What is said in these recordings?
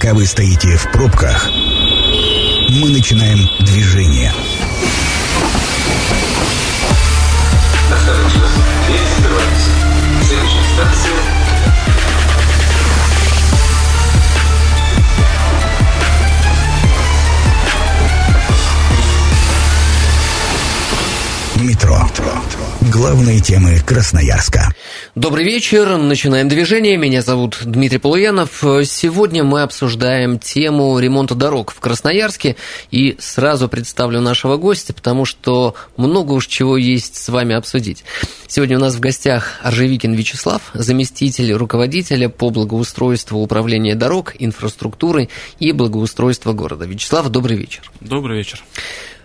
Пока вы стоите в пробках, мы начинаем движение. Следующая станция Метро. Главные темы Красноярска. Добрый вечер, начинаем движение. Меня зовут Дмитрий Полуянов. Сегодня мы обсуждаем тему ремонта дорог в Красноярске. И сразу представлю нашего гостя, потому что много уж чего есть с вами обсудить. Сегодня у нас в гостях Аржевикин Вячеслав, заместитель руководителя по благоустройству управления дорог, инфраструктуры и благоустройства города. Вячеслав, добрый вечер. Добрый вечер.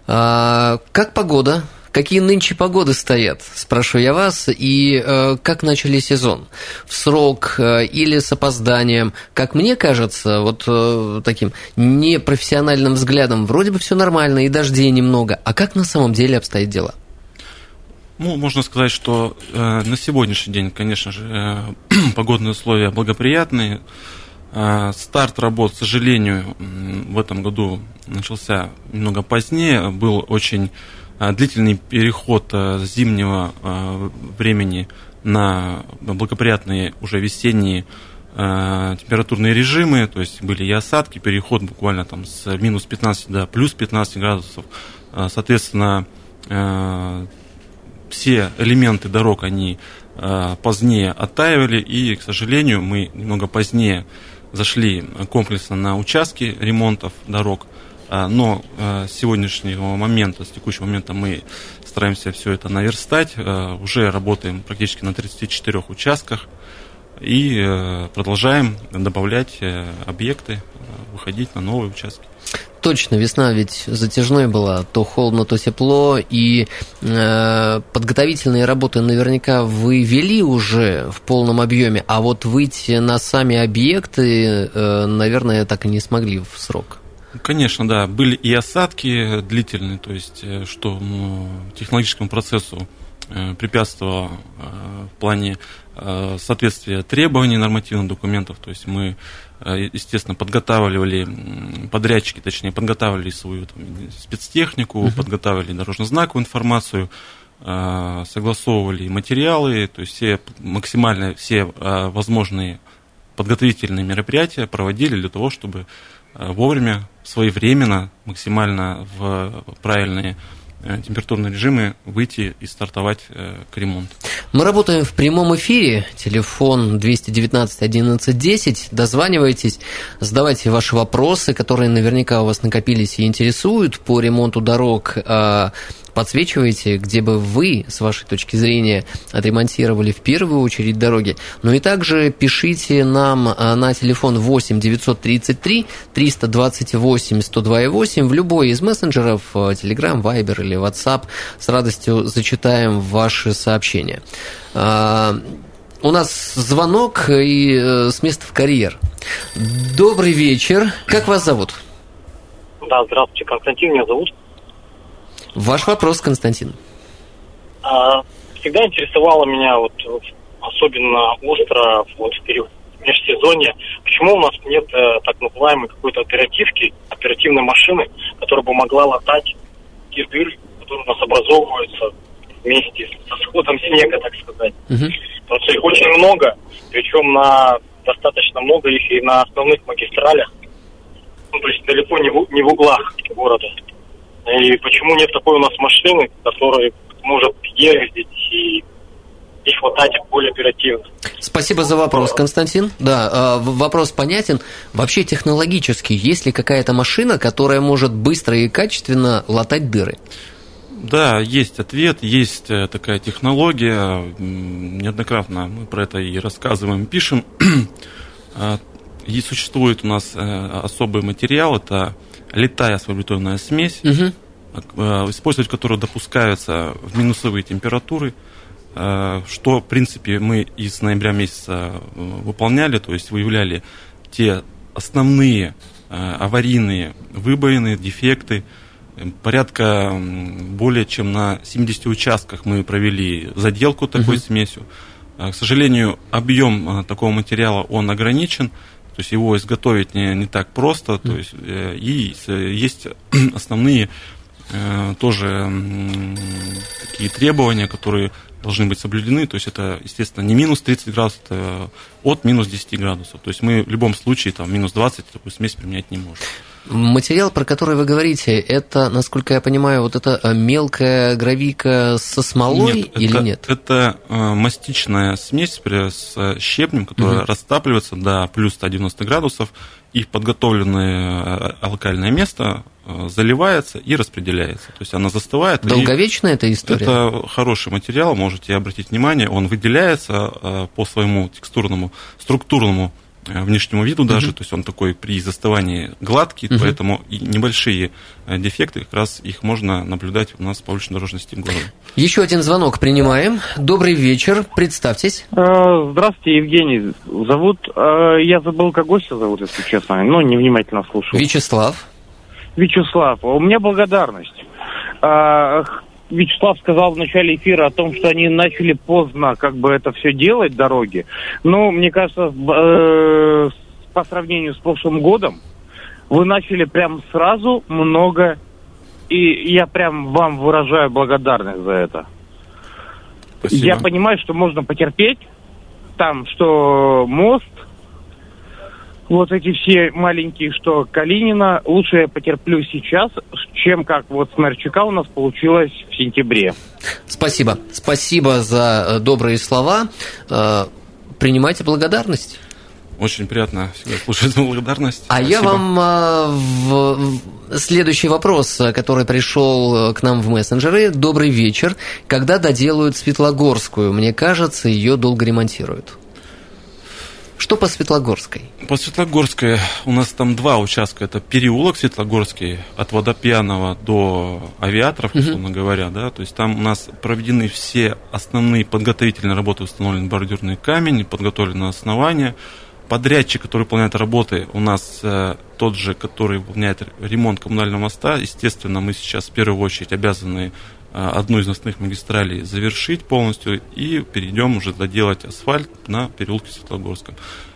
А, как погода? Какие нынче погоды стоят, спрошу я вас, и э, как начали сезон? В срок э, или с опозданием? Как мне кажется, вот э, таким непрофессиональным взглядом, вроде бы все нормально, и дождей немного, а как на самом деле обстоят дела? Ну, можно сказать, что э, на сегодняшний день, конечно же, э, погодные условия благоприятные. Э, старт работ, к сожалению, в этом году начался немного позднее, был очень длительный переход э, зимнего э, времени на благоприятные уже весенние температурные режимы, то есть были и осадки, переход буквально там с минус 15 до плюс 15 градусов. Соответственно, все элементы дорог, они позднее оттаивали, и, к сожалению, мы немного позднее зашли комплексно на участки ремонтов дорог – но а, с сегодняшнего момента, с текущего момента мы стараемся все это наверстать. А, уже работаем практически на 34 участках и э, продолжаем добавлять э, объекты, выходить на новые участки. Точно, весна ведь затяжной была, то холодно, то тепло, и э, подготовительные работы наверняка вы вели уже в полном объеме, а вот выйти на сами объекты, э, наверное, так и не смогли в срок. Конечно, да. Были и осадки длительные, то есть э, что ну, технологическому процессу э, препятствовало э, в плане соответствия требований нормативных документов. То есть мы, естественно, подготавливали, подрядчики, точнее, подготавливали свою там, спецтехнику, uh-huh. подготавливали дорожно-знаковую информацию, согласовывали материалы, то есть все максимально все возможные подготовительные мероприятия проводили для того, чтобы вовремя своевременно, максимально в правильные э, температурные режимы выйти и стартовать э, к ремонту. Мы работаем в прямом эфире. Телефон 219 11 10. Дозванивайтесь, задавайте ваши вопросы, которые наверняка у вас накопились и интересуют по ремонту дорог. Подсвечиваете, где бы вы, с вашей точки зрения, отремонтировали в первую очередь дороги. Ну и также пишите нам а, на телефон 8 933 328 102 в любой из мессенджеров, а, Telegram, Viber или WhatsApp. С радостью зачитаем ваши сообщения. А, у нас звонок и э, с места в карьер. Добрый вечер. Как вас зовут? Да, здравствуйте, Константин меня зовут. Ваш вопрос, Константин. А, всегда интересовало меня, вот, особенно остро вот, в период межсезонья, почему у нас нет э, так называемой какой-то оперативки, оперативной машины, которая бы могла латать те дыры, которые у нас образовываются вместе со сходом снега, так сказать. Угу. Потому что их очень много, причем на достаточно много их и на основных магистралях, ну, то есть далеко не в, не в углах города. И почему нет такой у нас машины, которая может ездить и и хватать более оперативно. Спасибо за вопрос, Константин. Да, а, вопрос понятен. Вообще технологически, есть ли какая-то машина, которая может быстро и качественно латать дыры? Да, есть ответ, есть э, такая технология. Неоднократно мы про это и рассказываем, пишем. А, и существует у нас э, особый материал, это летая свобетонная смесь, угу. использовать которую допускаются в минусовые температуры, э, что, в принципе, мы из ноября месяца э, выполняли, то есть выявляли те основные аварийные выбоины, дефекты. Порядка более чем на 70 участках мы провели заделку такой uh смесью. К сожалению, объем такого материала он ограничен, То есть его изготовить не, не так просто. То есть, э, и есть основные э, тоже такие требования, которые должны быть соблюдены. То есть это, естественно, не минус 30 градусов, это от минус 10 градусов. То есть мы в любом случае там минус 20 такую смесь применять не можем. Материал, про который вы говорите, это, насколько я понимаю, вот это э, мелкая гравика со смолой нет, или это, нет? Это э, мастичная смесь с щебнем, которая Мгм. растапливается до плюс 190 градусов, и в подготовленное э, локальное место э, заливается и распределяется. То есть она застывает. Долговечная эта история? Это хороший материал, можете обратить внимание, он выделяется э, по своему текстурному, структурному э, внешнему виду даже, то есть он такой при заставании гладкий, Мгм. поэтому и небольшие э, дефекты, как раз их можно наблюдать у нас по улично-дорожной системе города. Еще один звонок принимаем. Добрый вечер, представьтесь. Э, Здравствуйте, Евгений. Зовут... э, Я забыл, как гостя зовут, если честно. Ну, невнимательно слушал. Вячеслав. Вячеслав. У меня благодарность. Вячеслав сказал в начале эфира о том, что они начали поздно как бы это все делать, дороги. Но мне кажется, э, по сравнению с прошлым годом, вы начали прям сразу много, и я прям вам выражаю благодарность за это. Спасибо. Я понимаю, что можно потерпеть, там, что мост, вот эти все маленькие, что Калинина, лучше я потерплю сейчас, чем как вот с Мерчука у нас получилось в сентябре. Спасибо. Спасибо за э, добрые слова. Э, Принимайте благодарность. Очень приятно всегда слушать благодарность. А я Спасибо. вам а, в- в- следующий вопрос, который пришел к нам в мессенджеры. Добрый вечер. Когда доделают Светлогорскую? Мне кажется, ее долго ремонтируют. Что по Светлогорской? По Светлогорской у нас там два участка. Это переулок Светлогорский от Водопьяного до Авиаторов, условно говоря. Да? То есть там у нас проведены все основные подготовительные работы, установлен бордюрный камень, подготовлено основание. Подрядчик, который выполняет работы, у нас э, тот же, который выполняет ремонт коммунального моста. Естественно, мы сейчас в первую очередь обязаны одну из основных магистралей завершить полностью и перейдем уже доделать асфальт на переулке Светлогорском.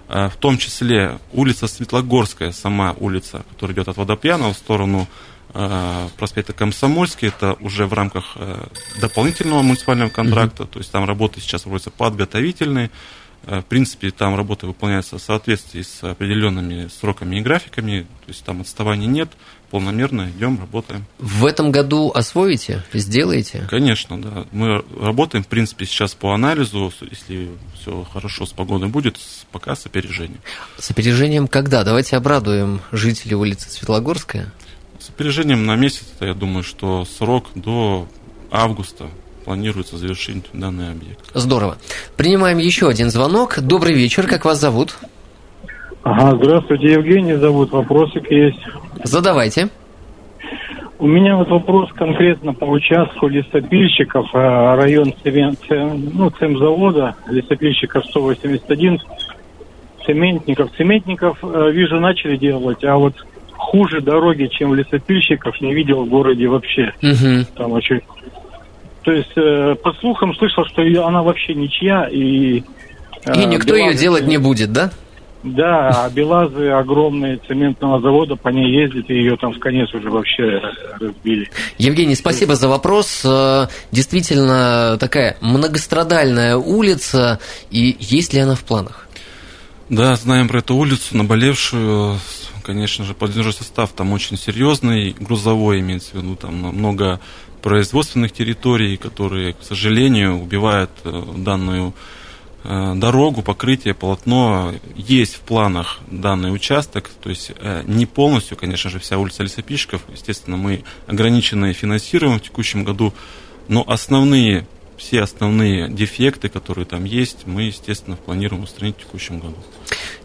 Э, В том числе улица Светлогорская, сама улица, которая идет от Водопьяного в сторону э, проспекта Комсомольский, это уже в рамках дополнительного муниципального контракта, то есть там работы сейчас проводятся подготовительные. В принципе, там работа выполняется в соответствии с определенными сроками и графиками, то есть там отставаний нет, полномерно идем, работаем. В этом году освоите? Сделаете? Конечно, да. Мы работаем, в принципе, сейчас по анализу, если все хорошо с погодой будет, пока с опережением. С опережением когда? Давайте обрадуем жителей улицы Светлогорская. С опережением на месяц, я думаю, что срок до августа планируется завершить данный объект. Здорово. Принимаем еще один звонок. Добрый вечер, как вас зовут? Ага, здравствуйте, Евгений зовут, вопросик есть. Задавайте. У меня вот вопрос конкретно по участку лесопильщиков, э, район цемент, ну, цемзавода, лесопильщиков 181, цементников. Цементников, э, вижу, начали делать, а вот хуже дороги, чем лесопильщиков, не видел в городе вообще. Мгм. Там очень... То есть, э, по слухам слышал, что она вообще ничья, и... И никто ее делать не будет, да? Да, а Белазы огромные цементного завода, по ней ездят, и ее там в конец уже вообще разбили. Евгений, спасибо за вопрос. Э, Действительно, такая многострадальная улица, и есть ли она в планах? Да, знаем про эту улицу, наболевшую. Конечно же, поддерживающий состав там очень серьезный, грузовой имеется в виду, там много производственных территорий, которые, к сожалению, убивают э, данную дорогу, покрытие, полотно. Есть в планах данный участок, то есть э, не полностью, конечно же, вся улица лесопильщиков. Естественно, мы ограниченные финансируем в текущем году, но основные, все основные дефекты, которые там есть, мы, естественно, планируем устранить в текущем году.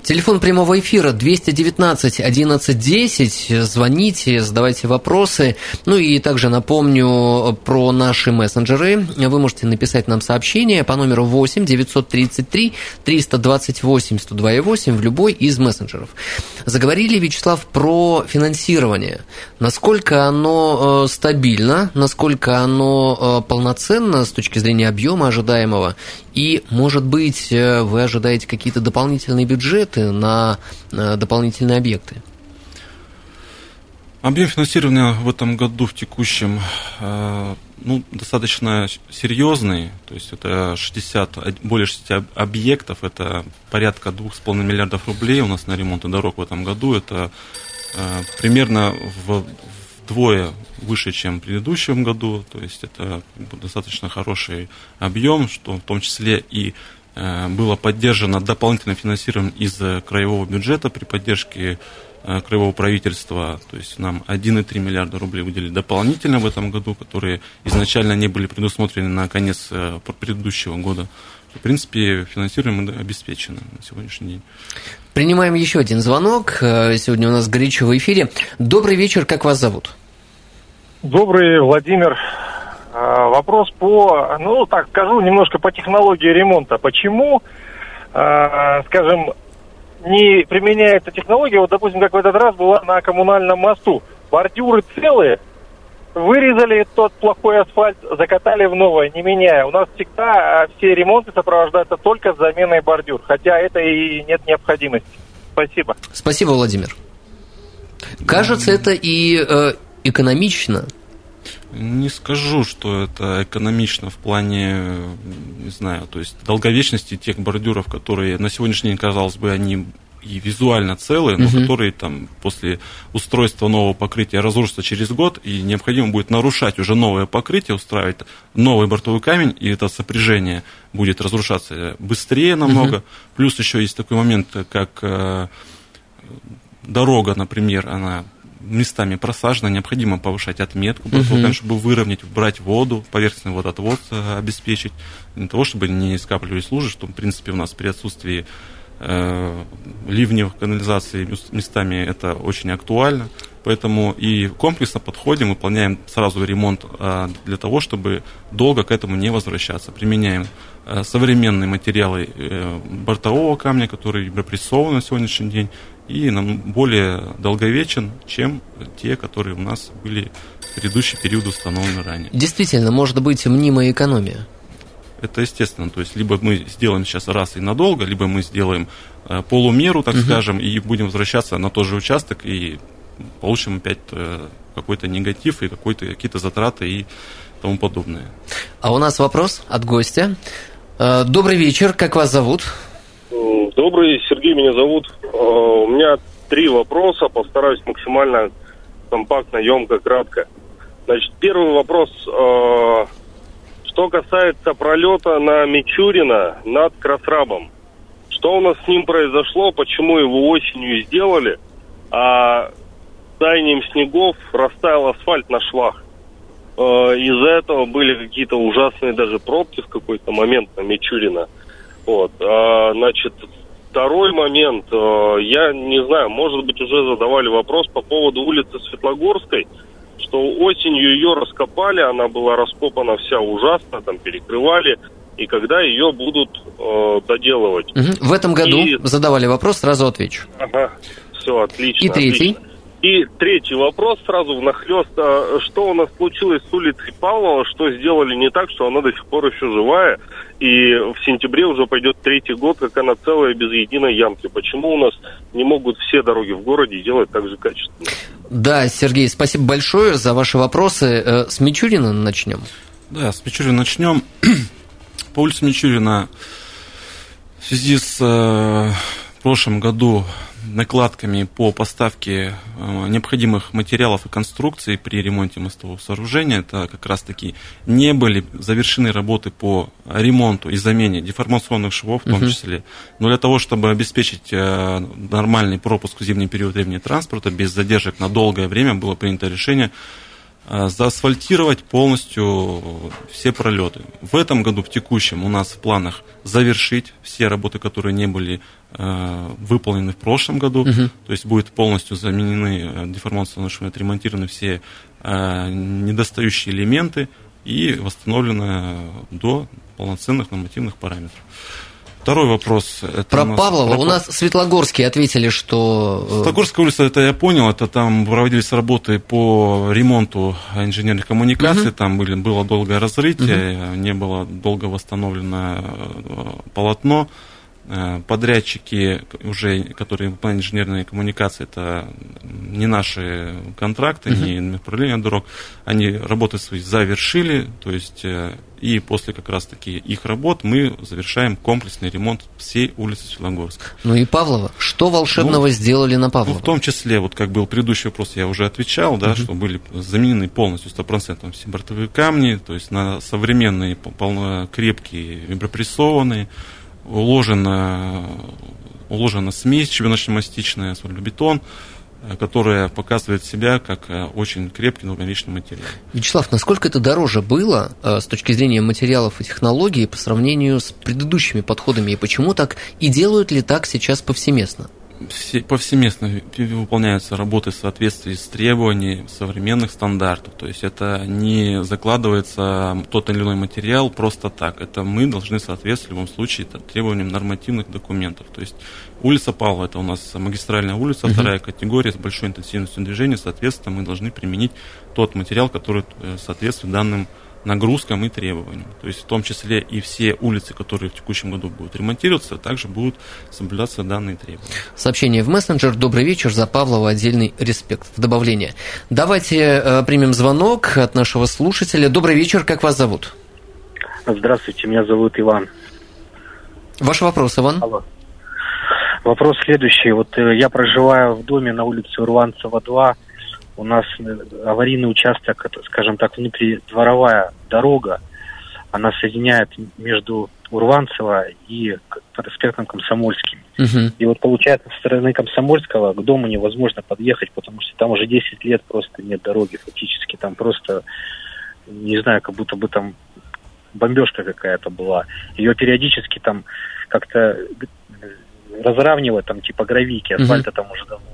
Телефон прямого эфира 219 1110. Звоните, задавайте вопросы. Ну и также напомню про наши мессенджеры. Вы можете написать нам сообщение по номеру 8 933 328 102,8 в любой из мессенджеров. Заговорили, Вячеслав, про финансирование. Насколько оно э, стабильно, насколько оно э, полноценно с точки зрения объема ожидаемого, И, может быть, э, вы ожидаете какие-то дополнительные бюджеты на э, дополнительные объекты? Объем финансирования в этом году, в текущем, э, ну, достаточно серьезный. То есть это 60, более 60 объектов, это порядка 2,5 миллиардов рублей у нас на ремонт дорог в этом году. Это примерно в вдвое выше, чем в предыдущем году. То есть это достаточно хороший объем, что в том числе и э, было поддержано дополнительное финансирование из краевого бюджета при поддержке Э, краевого правительства, то есть нам 1,3 миллиарда рублей выделили дополнительно в этом году, которые изначально не были предусмотрены на конец э, предыдущего года. В принципе, финансирование обеспечено на сегодняшний день. Принимаем еще один звонок. Э, сегодня у нас горячо в эфире. Добрый вечер, как вас зовут? Добрый, Владимир. Вопрос по, ну так скажу, немножко по технологии ремонта. Почему, скажем, не применяется технология, вот, допустим, как в этот раз была на коммунальном мосту. Бордюры целые, вырезали тот плохой асфальт, закатали в новое, не меняя. У нас всегда а, все ремонты сопровождаются только с заменой бордюр, хотя это и нет необходимости. Спасибо. Спасибо, Владимир. Кажется, это и э, экономично. Не скажу, что это экономично в плане, не знаю, то есть долговечности тех бордюров, которые на сегодняшний день, казалось бы, они и визуально целые, но uh которые там после устройства нового покрытия разрушатся через год, и необходимо будет нарушать уже новое покрытие, устраивать новый бортовой камень, и это сопряжение будет разрушаться быстрее намного. uh Плюс еще есть такой момент, как э, дорога, например, она местами просажено, необходимо повышать отметку, uh-huh. чтобы выровнять, брать воду, поверхностный водоотвод э, обеспечить, для того, чтобы не скапливались лужи, что, в принципе, у нас при отсутствии э, ливневых канализаций местами это очень актуально. Поэтому и комплексно подходим, выполняем сразу ремонт э, для того, чтобы долго к этому не возвращаться. Применяем э, современные материалы бортового камня, которые припрессованы на сегодняшний день, и нам более долговечен, чем те, которые у нас были в предыдущий период установлены ранее. Действительно, может быть мнимая экономия. Это естественно. То есть, либо мы сделаем сейчас раз и надолго, либо мы сделаем э, полумеру, так угу. скажем, и будем возвращаться на тот же участок и получим опять э, какой-то негатив и какие-то затраты и тому подобное. А у нас вопрос от гостя. Э, добрый вечер, как вас зовут? Добрый, Сергей меня зовут. Э, у меня три вопроса, постараюсь максимально компактно, емко, кратко. Значит, первый вопрос. Что касается пролета на Мичурина над Красрабом. Что у нас с ним произошло, почему его осенью сделали, а таянием снегов растаял асфальт на швах. Э, из-за этого были какие-то ужасные даже пробки в какой-то момент на Мичурина. Вот, а, значит, Второй момент, э, я не знаю, может быть, уже задавали вопрос по поводу улицы Светлогорской, что осенью ее раскопали, она была раскопана вся ужасно, там перекрывали, и когда ее будут э, доделывать. Угу. В этом году и... задавали вопрос, сразу отвечу. Ага, все, отлично. И третий. Отлично. И третий вопрос сразу внахлест. А что у нас случилось с улицей Павлова? Что сделали не так, что она до сих пор еще живая? И в сентябре уже пойдет третий год, как она целая, без единой ямки. Почему у нас не могут все дороги в городе делать так же качественно? Да, Сергей, спасибо большое за ваши вопросы. Э, с Мичурина начнем. Да, с Мичурина начнем. По улице Мичурина в связи с э, прошлым году накладками по поставке э, необходимых материалов и конструкций при ремонте мостового сооружения. Это как раз таки не были завершены работы по ремонту и замене деформационных швов в том uh-huh. числе. Но для того, чтобы обеспечить э, нормальный пропуск в зимний период времени транспорта без задержек на долгое время, было принято решение заасфальтировать полностью все пролеты. В этом году, в текущем, у нас в планах завершить все работы, которые не были Э, выполнены в прошлом году, угу. то есть будет полностью заменены э, деформационные швы, отремонтированы все э, недостающие элементы и восстановлено до полноценных нормативных параметров. Второй вопрос. Это Про у нас- Павлова. про У нас Светлогорские ответили, что... э, Светлогорская улица, это я понял, это там проводились работы по ремонту инженерных коммуникаций, там были, было долгое разрытие, не было долго восстановлено э, полотно. Э, Подрядчики, уже, которые выполняют инженерные коммуникации, это не наши контракты, не направление дорог, они работы свои завершили, то есть э, и после как раз-таки их работ мы завершаем комплексный ремонт всей улицы Светлогорска. Ну и Павлова. Что волшебного сделали на Ну, Павлова? в том числе, вот как был предыдущий вопрос, я уже отвечал, да, что были заменены полностью 100% все бортовые камни, то есть на современные, пол- полно крепкие, вибропрессованные, уложена, уложена смесь чебеночно-мастичная, асфальтобетон, э, которая показывает себя как э, очень крепкий долговечный материал. Вячеслав, насколько это дороже было э, с точки зрения материалов и технологий по сравнению с предыдущими подходами? И почему так? И делают ли так сейчас повсеместно? Все, повсеместно выполняются работы в соответствии с требованиями современных стандартов. То есть это не закладывается тот или иной материал просто так. Это мы должны соответствовать в любом случае т- требованиям нормативных документов. То есть улица Павла, это у нас магистральная улица, вторая категория с большой интенсивностью движения. Соответственно, мы должны применить тот материал, который э, соответствует данным нагрузкам и требованиям. То есть в том числе и все улицы, которые в текущем году будут ремонтироваться, также будут соблюдаться данные требования. Сообщение в мессенджер. Добрый вечер. За Павлова отдельный респект. В добавление. Давайте э, примем звонок от нашего слушателя. Добрый вечер. Как вас зовут? Здравствуйте, меня зовут Иван. Ваш вопрос, Иван. Алло. Вопрос следующий. Вот э, я проживаю в доме на улице Урванцева 2. У нас э, аварийный участок, скажем так, внутридворовая дорога. Она соединяет между Урванцево и проспектом Комсомольским. Мгм. И вот получается, со стороны Комсомольского к дому невозможно подъехать, потому что там уже 10 лет просто нет дороги фактически. Там просто, не знаю, как будто бы там бомбежка какая-то была. Ее периодически там как-то г- разравнивать, там типа гравийки, Мгм. асфальта там уже давно.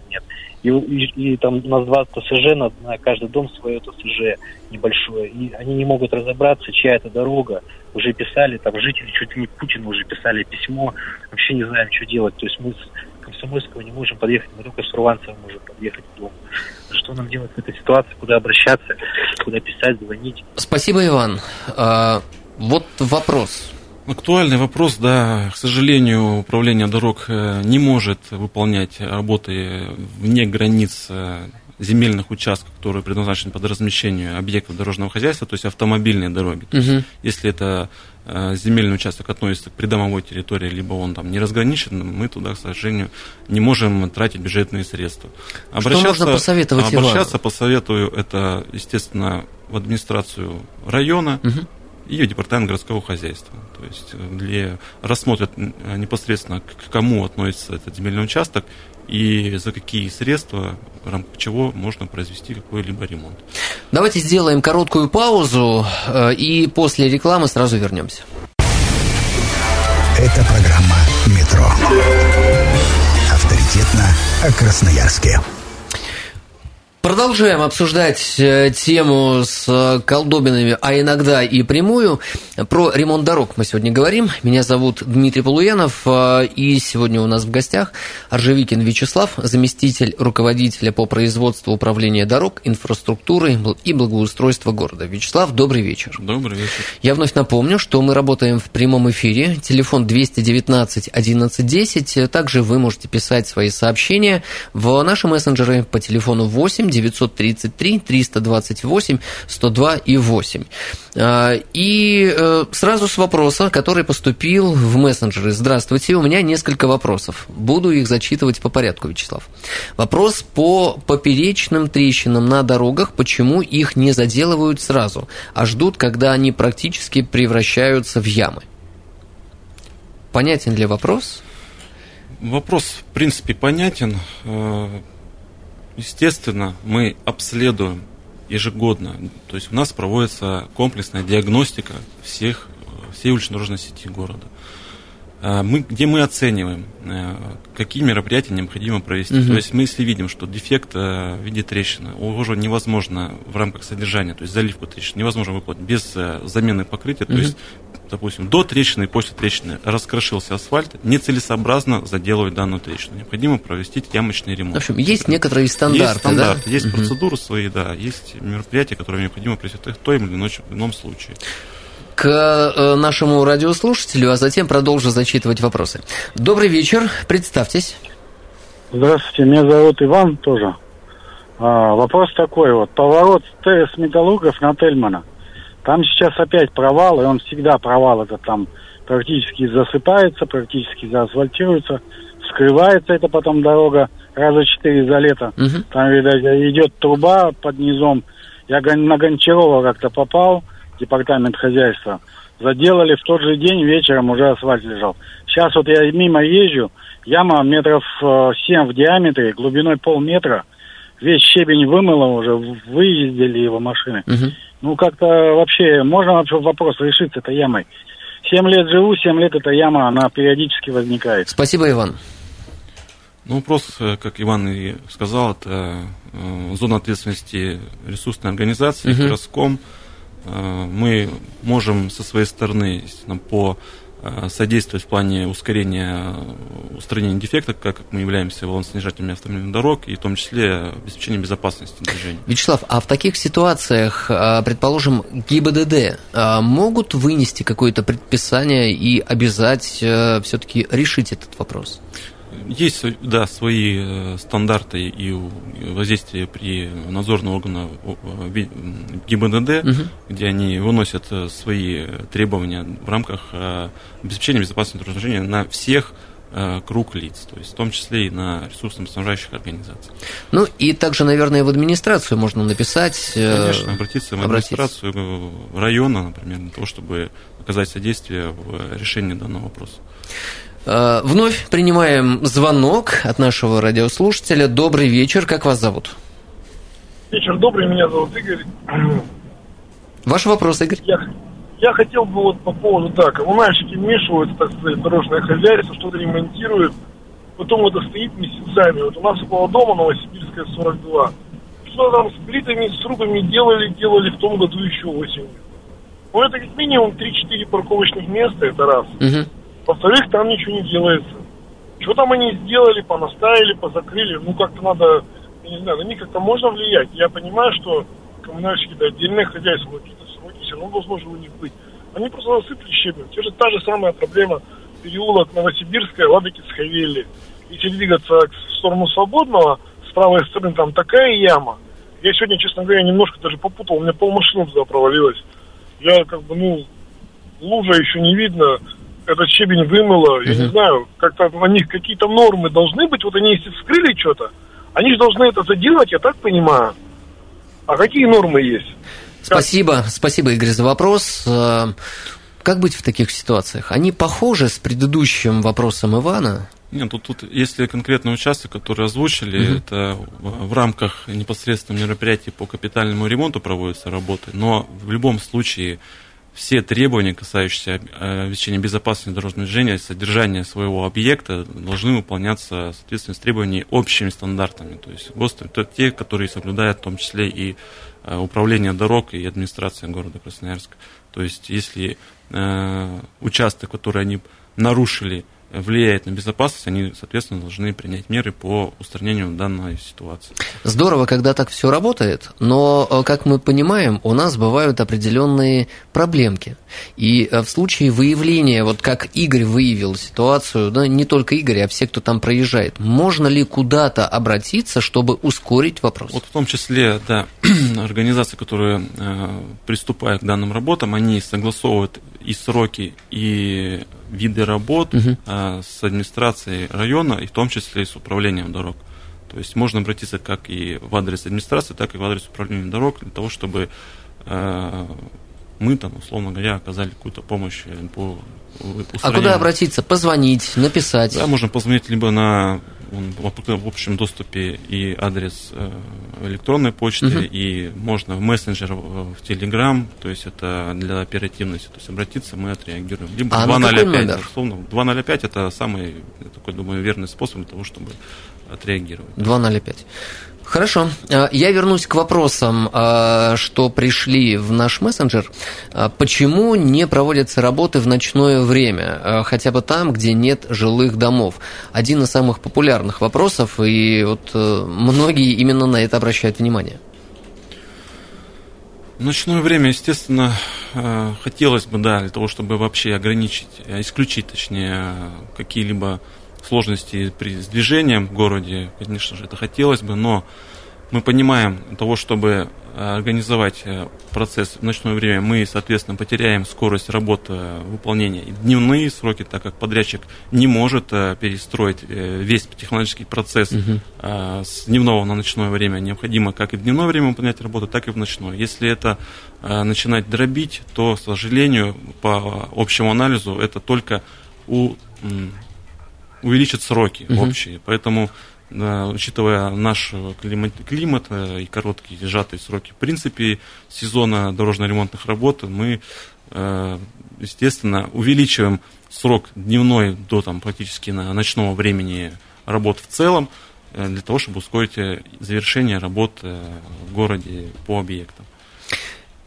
И, и- и там у нас два ТСЖ, на, на каждый дом свое ТСЖ небольшое. И они не могут разобраться, чья это дорога. Уже писали, там жители чуть ли не Путину уже писали письмо. Вообще не знаем, что делать. То есть мы с Комсомольского не можем подъехать, мы только с Руванцева можем подъехать к дому. Что нам делать в этой ситуации? Куда обращаться? Куда писать, звонить? Спасибо, Иван. А, вот вопрос. Актуальный вопрос, да, к сожалению, управление дорог э, не может выполнять работы вне границ э, земельных участков, которые предназначены под размещение объектов дорожного хозяйства, то есть автомобильные дороги. То есть. Если это э, земельный участок относится к придомовой территории, либо он там не разграничен, мы туда, к сожалению, не можем тратить бюджетные средства. можно посоветовать Ивану? Обращаться посоветую это, естественно, в администрацию района, Мгм. и в департамент городского хозяйства. То есть э, где рассмотрят м, э, непосредственно, к к кому относится этот земельный участок и за какие средства, в рамках чего можно произвести какой-либо ремонт. Давайте сделаем короткую паузу э, и после рекламы сразу вернемся. Это программа «Метро». Авторитетно о Красноярске. Продолжаем обсуждать э, тему с э, колдобинами, а иногда и прямую. Про ремонт дорог мы сегодня говорим. Меня зовут Дмитрий Полуянов, э, и сегодня у нас в гостях Аржевикин Вячеслав, заместитель руководителя по производству управления дорог, инфраструктуры и благоустройства города. Вячеслав, добрый вечер. Добрый вечер. Я вновь напомню, что мы работаем в прямом эфире. Телефон 219 1110. Также вы можете писать свои сообщения в наши мессенджеры по телефону 8 933 328 102 и 8. А, И э, сразу с вопроса, который поступил в мессенджеры. Здравствуйте, у меня несколько вопросов. Буду их зачитывать по порядку, Вячеслав. Вопрос по поперечным трещинам на дорогах. Почему их не заделывают сразу, а ждут, когда они практически превращаются в ямы? Понятен ли вопрос? Вопрос, в принципе, понятен. Естественно, мы обследуем ежегодно. То есть у нас проводится комплексная диагностика всех, всей улично-дорожной сети города. Э, мы, где мы оцениваем, э, какие мероприятия необходимо провести. Мгм. То есть мы, если видим, что дефект э, в виде трещины, уже невозможно в рамках содержания, то есть заливку трещины, невозможно выполнить без э, замены покрытия. То Мгм. есть, допустим, до трещины и после трещины раскрошился асфальт, нецелесообразно заделывать данную трещину. Необходимо провести ямочный ремонт. В общем, есть некоторые стандарты, есть стандарты, да? есть Мгм. процедуры свои, да, есть мероприятия, которые необходимо провести в том или иной- ином случае. К э, нашему радиослушателю, а затем продолжу зачитывать вопросы. Добрый вечер, представьтесь. Здравствуйте, меня зовут Иван тоже. А, вопрос такой вот. Поворот с Т- с Металлургов на Тельмана. Там сейчас опять провал, и он всегда провал. Это там практически засыпается, практически заасфальтируется. Вскрывается это потом дорога раза четыре за лето. Мгм. Там, видать, идет труба под низом. Я на Гончарова как-то попал, департамент хозяйства. Заделали в тот же день, вечером уже асфальт лежал. Сейчас вот я мимо езжу, яма метров э, семь в диаметре, глубиной полметра. Весь щебень вымыло уже, выездили его машины. Мгм. Ну, как-то вообще, можно вообще вопрос решить с этой ямой? Семь лет живу, семь лет эта яма, она периодически возникает. Спасибо, Иван. Ну, вопрос, э, как Иван и сказал, это э, зона ответственности ресурсной организации, Мгм. Краском. Э, Мы можем со своей стороны по э, содействовать в плане ускорения э, устранения дефекта, как мы являемся волноснижателями автомобильных дорог, и в том числе обеспечения безопасности движения. Вячеслав, а в таких ситуациях, предположим, ГИБДД могут вынести какое-то предписание и обязать все-таки решить этот вопрос? Есть, да, свои э, стандарты и воздействия при надзорном органе о, о, ви- м, ГИБДД, Мгм. где они выносят э, свои требования в рамках э, обеспечения безопасности движения на всех э, круг лиц, то есть в том числе и на ресурсно-снабжающих организаций. Ну и также, наверное, в администрацию можно написать. э, Конечно, обратиться в обратиться. администрацию э, района, например, для того, чтобы оказать содействие в решении данного вопроса. Э, Вновь принимаем звонок от нашего радиослушателя. Добрый вечер, как вас зовут? Вечер добрый, меня зовут Игорь. Ваш вопрос, Игорь. Я, я хотел бы вот по поводу, да, коммунальщики вмешиваются, так сказать, дорожное хозяйство, что-то ремонтируют, потом это стоит месяцами. Вот у нас около дома Новосибирская 42. Что там с плитами, с трубами делали, делали в том году еще осенью. Ну, это как минимум 3-4 парковочных места, это раз. Мгм. Во-вторых, там ничего не делается. Что там они сделали, понаставили, позакрыли, ну как-то надо, я не знаю, на них как-то можно влиять. Я понимаю, что коммунальщики, да, отдельное хозяйство, какие-то сроки все равно должно же у них быть. Они просто насыпали щебень. Те же, та же самая проблема переулок Новосибирская, Ладокис, Хавели. Если двигаться в сторону Свободного, с правой стороны там такая яма. Я сегодня, честно говоря, немножко даже попутал, у меня полмашины туда провалилось. Я как бы, ну, лужа еще не видно, этот щебень вымыло, я не знаю, как-то на них какие-то нормы должны быть, вот они если вскрыли что-то, они же должны это заделать, я так понимаю. А какие нормы есть? Спасибо, спасибо, Игорь, за вопрос. Э, Как быть в таких ситуациях? Они похожи с предыдущим вопросом Ивана? Нет, тут, тут если конкретный участок, который озвучили, Мгм. это в, в рамках непосредственно мероприятий по капитальному ремонту проводятся работы, но в любом случае все требования, касающиеся э, обеспечения безопасности дорожного движения, содержания своего объекта, должны выполняться в соответствии с требованиями общими стандартами, то есть ГОСТы, то те, которые соблюдают в том числе и э, управление дорог и администрация города Красноярска. То есть если э, участок, который они нарушили, влияет на безопасность, они, соответственно, должны принять меры по устранению данной ситуации. Здорово, когда так все работает, но, э, как мы понимаем, у нас бывают определенные проблемки. И э, в случае выявления, вот как Игорь выявил ситуацию, да, не только Игорь, а все, кто там проезжает, можно ли куда-то обратиться, чтобы ускорить вопрос? Вот в том числе, да, организации, которые э, приступают к данным работам, они согласовывают и сроки, и виды работ э, с администрацией района, и в том числе и с управлением дорог. То есть можно обратиться как и в адрес администрации, так и в адрес управления дорог для того, чтобы э, мы там, условно говоря, оказали какую-то помощь э, по А устранению. куда обратиться? Позвонить, написать? Да, можно позвонить либо на он в общем доступе и адрес э, электронной почты, угу. и можно в мессенджер, в Telegram, то есть это для оперативности, то есть обратиться, мы отреагируем. Либо а 205, условно, 205 это самый, такой думаю, верный способ для того, чтобы отреагировать. 205. Хорошо. А, я вернусь к вопросам, а, что пришли в наш мессенджер. А, почему не проводятся работы в ночное время, хотя бы там, где нет жилых домов? Один из самых популярных вопросов, и вот э, многие именно на это обращают внимание. Ночное время, естественно, э, хотелось бы, да, для того, чтобы вообще ограничить, исключить, точнее, какие-либо сложности при, с движением в городе, конечно же, это хотелось бы, но мы понимаем, того, чтобы э, организовать э, процесс в ночное время, мы, соответственно, потеряем скорость работы э, выполнения и дневные сроки, так как подрядчик не может перестроить весь технологический процесс угу. с дневного на ночное время. Необходимо как и в дневное время выполнять работу, так и в ночное. Если это начинать дробить, то, к сожалению, по общему анализу, это только у увеличит сроки угу. общие. Поэтому, учитывая наш климат, климат э, и короткие сжатые сроки, в принципе, сезона дорожно-ремонтных работ, мы, э, естественно, увеличиваем срок дневной до там, практически на ночного времени работ в целом, э, для того, чтобы ускорить завершение работ в городе по объектам.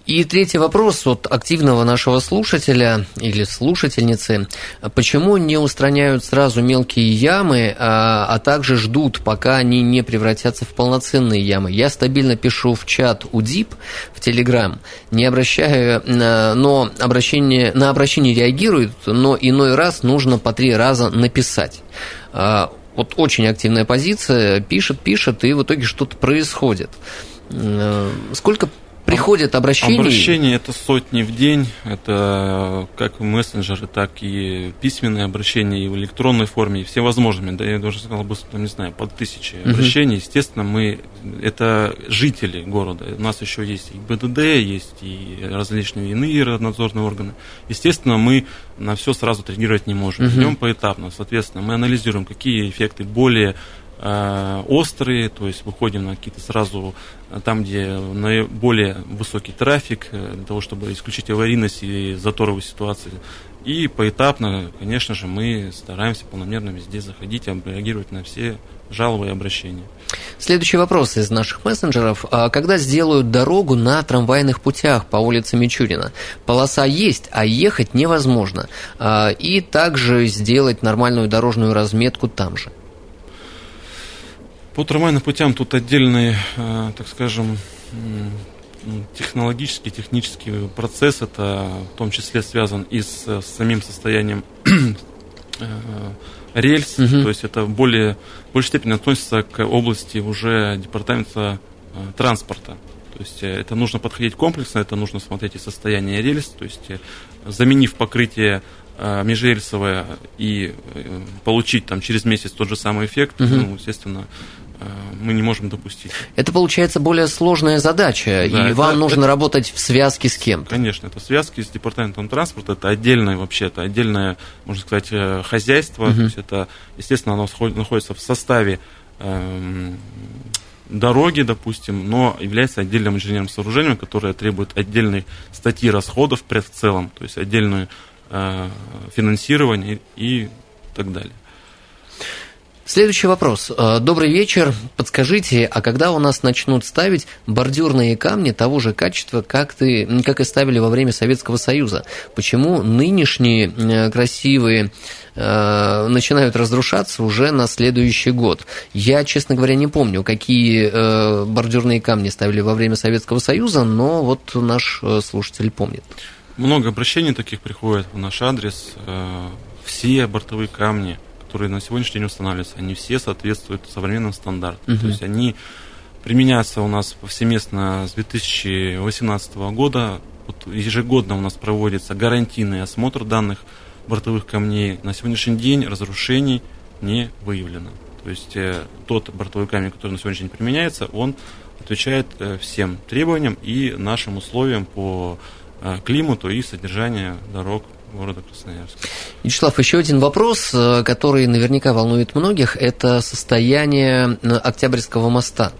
И третий вопрос от активного нашего слушателя или слушательницы. Почему не устраняют сразу мелкие ямы, а, а также ждут, пока они не превратятся в полноценные ямы? Я стабильно пишу в чат УДИП в Телеграм, не обращаю, но обращение, на обращение реагируют, но иной раз нужно по три раза написать а, вот очень активная позиция, пишет, пишет, и в итоге что-то происходит. Сколько приходят обращения? Обращения это сотни в день, это как мессенджеры, так и письменные обращения и в электронной форме, и все возможными. Да, я даже сказал бы, не знаю, под тысячи uh-huh. обращений. Естественно, мы это жители города. У нас еще есть и БДД, есть и различные иные надзорные органы. Естественно, мы на все сразу реагировать не можем. Uh-huh. Идем поэтапно. Соответственно, мы анализируем, какие эффекты более Э, острые, то есть выходим на какие-то сразу э, там, где наиболее высокий трафик, э, для того, чтобы исключить аварийность и заторовые ситуации. И поэтапно, конечно же, мы стараемся полномерно везде заходить, реагировать на все жалобы и обращения. Следующий вопрос из наших мессенджеров. А когда сделают дорогу на трамвайных путях по улице Мичурина? Полоса есть, а ехать невозможно. А, и также сделать нормальную дорожную разметку там же. По трамвайным путям тут отдельный, э, так скажем, технологический, технический процесс. Это в том числе связан и с, с самим состоянием э, рельс. Угу. То есть это более, в большей степени относится к области уже департамента э, транспорта. То есть это нужно подходить комплексно, это нужно смотреть и состояние рельс, то есть заменив покрытие межрельсовое и получить там через месяц тот же самый эффект, угу. ну, естественно, мы не можем допустить. Это получается более сложная задача, да, и это, вам нужно это, работать в связке с кем-то. Конечно, это связки с департаментом транспорта, это отдельное вообще, это отдельное, можно сказать, э, хозяйство, угу. то есть это, естественно, оно находится в составе эм, дороги, допустим, но является отдельным инженерным сооружением, которое требует отдельной статьи расходов в целом, то есть отдельное э, финансирование и так далее. Следующий вопрос. Э, добрый вечер. Подскажите, а когда у нас начнут ставить бордюрные камни того же качества, как, ты, как и ставили во время Советского Союза? Почему нынешние э, красивые э, начинают разрушаться уже на следующий год? Я, честно говоря, не помню, какие бордюрные камни ставили во время Советского Союза, но вот наш слушатель помнит. Много обращений таких приходит в наш адрес. Все бортовые камни – которые на сегодняшний день устанавливаются, они все соответствуют современным стандартам. Угу. То есть они применяются у нас повсеместно с 2018 года. Вот ежегодно у нас проводится гарантийный осмотр данных бортовых камней. На сегодняшний день разрушений не выявлено. То есть э, тот бортовой камень, который на сегодняшний день применяется, он отвечает э, всем требованиям и нашим условиям по э, климату и содержанию дорог города Красноярска. Вячеслав, еще один вопрос, э, который наверняка волнует многих, это состояние э, Октябрьского моста.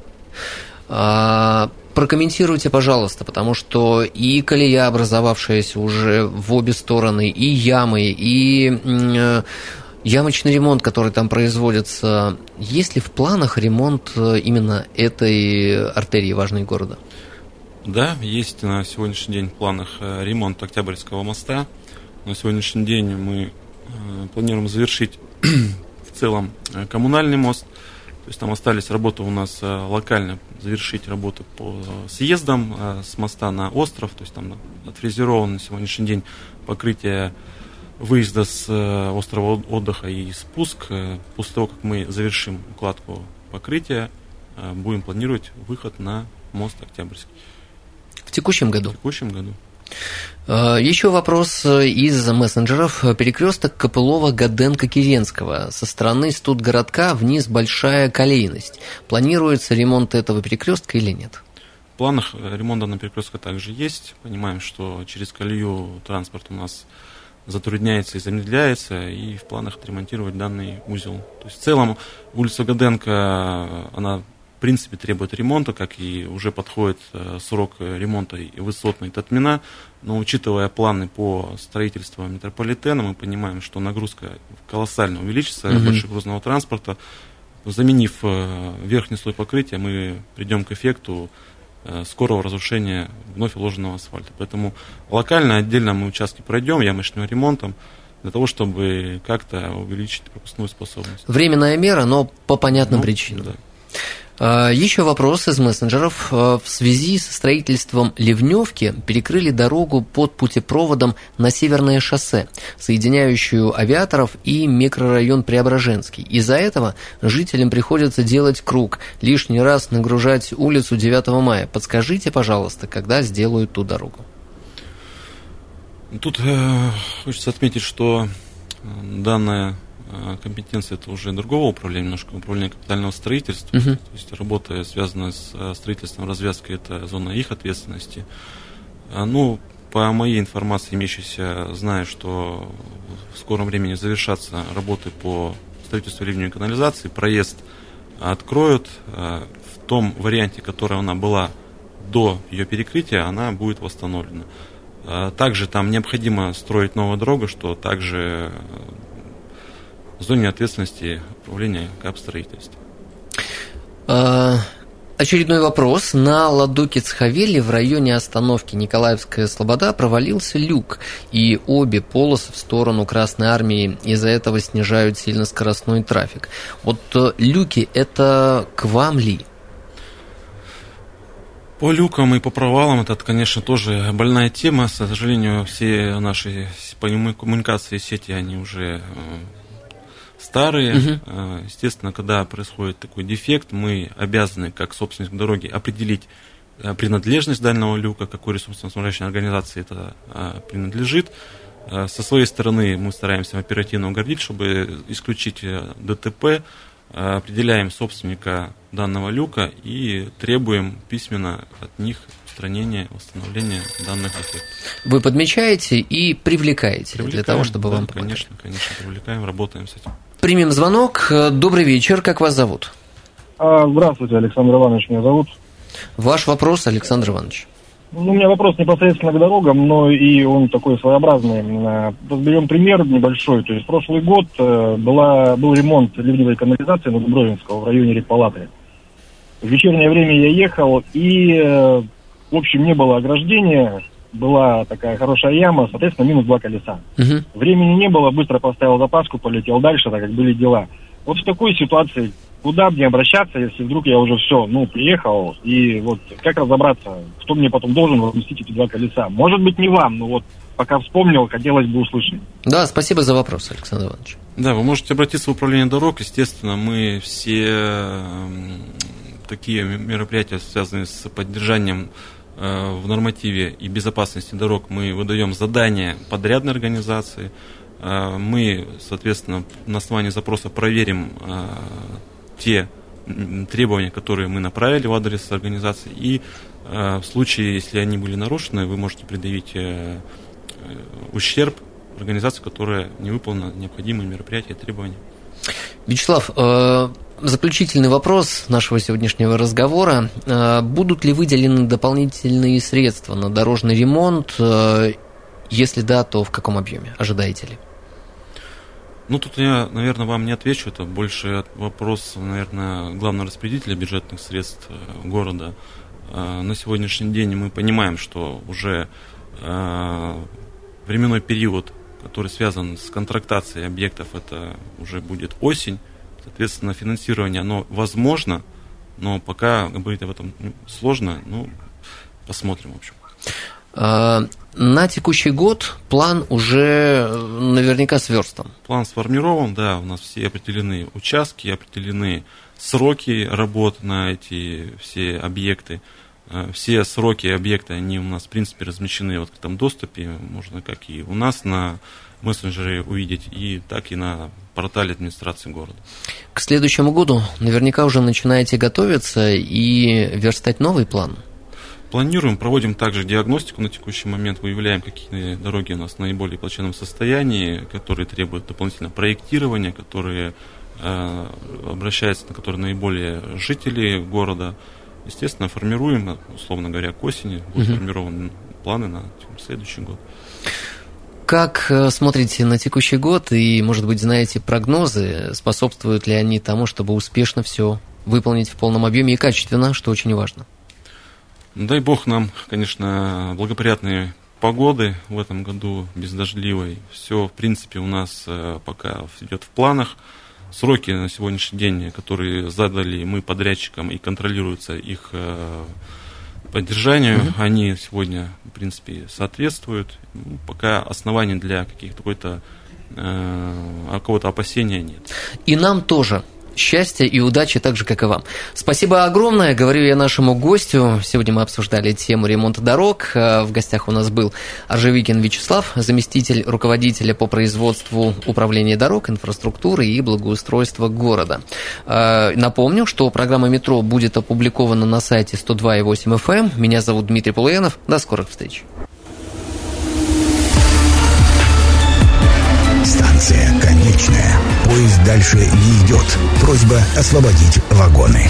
А, прокомментируйте, пожалуйста, потому что и колея, образовавшаяся уже в обе стороны, и ямы, и э, ямочный ремонт, который там производится. Есть ли в планах ремонт именно этой артерии важной города? Да, есть на сегодняшний день в планах ремонт Октябрьского моста. На сегодняшний день мы планируем завершить в целом коммунальный мост – то есть там остались работы у нас э, локально, завершить работы по съездам э, с моста на остров, то есть там отфрезеровано на сегодняшний день покрытие выезда с э, острова отдыха и спуск. После того, как мы завершим укладку покрытия, будем планировать выход на мост Октябрьский. В текущем году? В текущем году. Э, Еще вопрос э, из мессенджеров. Перекресток Копылова-Гаденко-Киренского. Со стороны студгородка вниз большая колейность. Планируется ремонт этого перекрестка или нет? В планах э, ремонта на перекрестка также есть. Понимаем, что через колею транспорт у нас затрудняется и замедляется, и в планах отремонтировать данный узел. То есть в целом улица Гаденко, она принципе требует ремонта, как и уже подходит э, срок ремонта и высотной Татмина. Но учитывая планы по строительству метрополитена, мы понимаем, что нагрузка колоссально увеличится угу. большегрузного транспорта. Заменив э, верхний слой покрытия, мы придем к эффекту э, скорого разрушения вновь уложенного асфальта. Поэтому локально отдельно мы участки пройдем ямочным ремонтом для того, чтобы как-то увеличить пропускную способность. Временная мера, но по понятным ну, причинам. Да. А, еще вопрос из мессенджеров. А, в связи со строительством Ливневки перекрыли дорогу под путепроводом на Северное шоссе, соединяющую авиаторов и микрорайон Преображенский. Из-за этого жителям приходится делать круг, лишний раз нагружать улицу 9 мая. Подскажите, пожалуйста, когда сделают ту дорогу? Тут э, хочется отметить, что данная а, компетенция это уже другого управления, немножко управления капитального строительства. Uh-huh. То есть работа, связанная с а, строительством развязкой, это зона их ответственности. А, ну, по моей информации, имеющейся, знаю, что в скором времени завершатся работы по строительству ливневой канализации. Проезд откроют. В том варианте, который она была до ее перекрытия, она будет восстановлена. Также там необходимо строить новую дорогу, что также в зоне ответственности управления капстроительства. А, очередной вопрос. На Ладоке Цхавели в районе остановки Николаевская Слобода провалился люк, и обе полосы в сторону Красной Армии из-за этого снижают сильно скоростной трафик. Вот э, люки – это к вам ли? По люкам и по провалам это, конечно, тоже больная тема. К сожалению, все наши коммуникации сети, они уже э, старые. Угу. Естественно, когда происходит такой дефект, мы обязаны, как собственник дороги, определить э, принадлежность данного люка, какой ресурсно-снабжающей организации это а, принадлежит. Со своей стороны мы стараемся оперативно угодить, чтобы исключить э, ДТП, определяем собственника данного люка и требуем письменно от них устранения, восстановления данных дефектов. Вы подмечаете и привлекаете привлекаем, для того, чтобы да, вам помогать. Конечно, конечно, привлекаем, работаем с этим. Примем звонок. Добрый вечер. Как вас зовут? А, здравствуйте, Александр Иванович меня зовут. Ваш вопрос, Александр Иванович. Ну, у меня вопрос непосредственно к дорогам, но и он такой своеобразный. Разберем пример небольшой. То есть прошлый год э, была, был ремонт ливневой канализации на Дубровинского в районе Репалаты. В вечернее время я ехал, и, э, в общем, не было ограждения, была такая хорошая яма, соответственно, минус два колеса. Угу. Времени не было, быстро поставил запаску, полетел дальше, так как были дела. Вот в такой ситуации куда мне обращаться, если вдруг я уже все, ну, приехал, и вот как разобраться, кто мне потом должен возместить эти два колеса? Может быть, не вам, но вот пока вспомнил, хотелось бы услышать. Да, спасибо за вопрос, Александр Иванович. Да, вы можете обратиться в управление дорог, естественно, мы все такие мероприятия, связанные с поддержанием в нормативе и безопасности дорог мы выдаем задания подрядной организации. Э, мы, соответственно, на основании запроса проверим э, те требования, которые мы направили в адрес организации. И в случае, если они были нарушены, вы можете предъявить ущерб организации, которая не выполнила необходимые мероприятия и требования. Вячеслав, э, заключительный вопрос нашего сегодняшнего разговора. Э, будут ли выделены дополнительные средства на дорожный ремонт? Э, если да, то в каком объеме? Ожидаете ли? Ну, тут я, наверное, вам не отвечу. Это больше вопрос, наверное, главного распределителя бюджетных средств города. На сегодняшний день мы понимаем, что уже временной период который связан с контрактацией объектов, это уже будет осень. Соответственно, финансирование, оно возможно, но пока говорить об этом сложно, ну, посмотрим, в общем. А, на текущий год план уже наверняка сверстан. План сформирован, да, у нас все определены участки, определены сроки работ на эти все объекты. А, все сроки объекта, они у нас, в принципе, размещены в открытом доступе, можно как и у нас на мессенджере увидеть, и так и на портале администрации города. К следующему году наверняка уже начинаете готовиться и верстать новый план. Планируем, проводим также диагностику на текущий момент, выявляем, какие дороги у нас в наиболее плачевном состоянии, которые требуют дополнительного проектирования, которые э, обращаются, на которые наиболее жители города. Естественно, формируем, условно говоря, к осени будут угу. сформированы планы на следующий год. Как э, смотрите на текущий год и, может быть, знаете прогнозы, способствуют ли они тому, чтобы успешно все выполнить в полном объеме и качественно, что очень важно? Дай бог нам, конечно, благоприятные погоды в этом году, бездождливой. Все, в принципе, у нас э, пока идет в планах. Сроки на сегодняшний день, которые задали мы подрядчикам и контролируются их э, поддержанию, угу. они сегодня, в принципе, соответствуют. Ну, пока оснований для каких-то какой-то э, какого-то опасения нет. И нам тоже счастья и удачи, так же, как и вам. Спасибо огромное, говорю я нашему гостю. Сегодня мы обсуждали тему ремонта дорог. Э, в гостях у нас был Аржевикин Вячеслав, заместитель руководителя по производству управления дорог, инфраструктуры и благоустройства города. Э, напомню, что программа «Метро» будет опубликована на сайте 102.8 FM. Эм. Меня зовут Дмитрий Полуянов. До скорых встреч. Станция конечная. Поезд дальше не идет. Просьба освободить вагоны.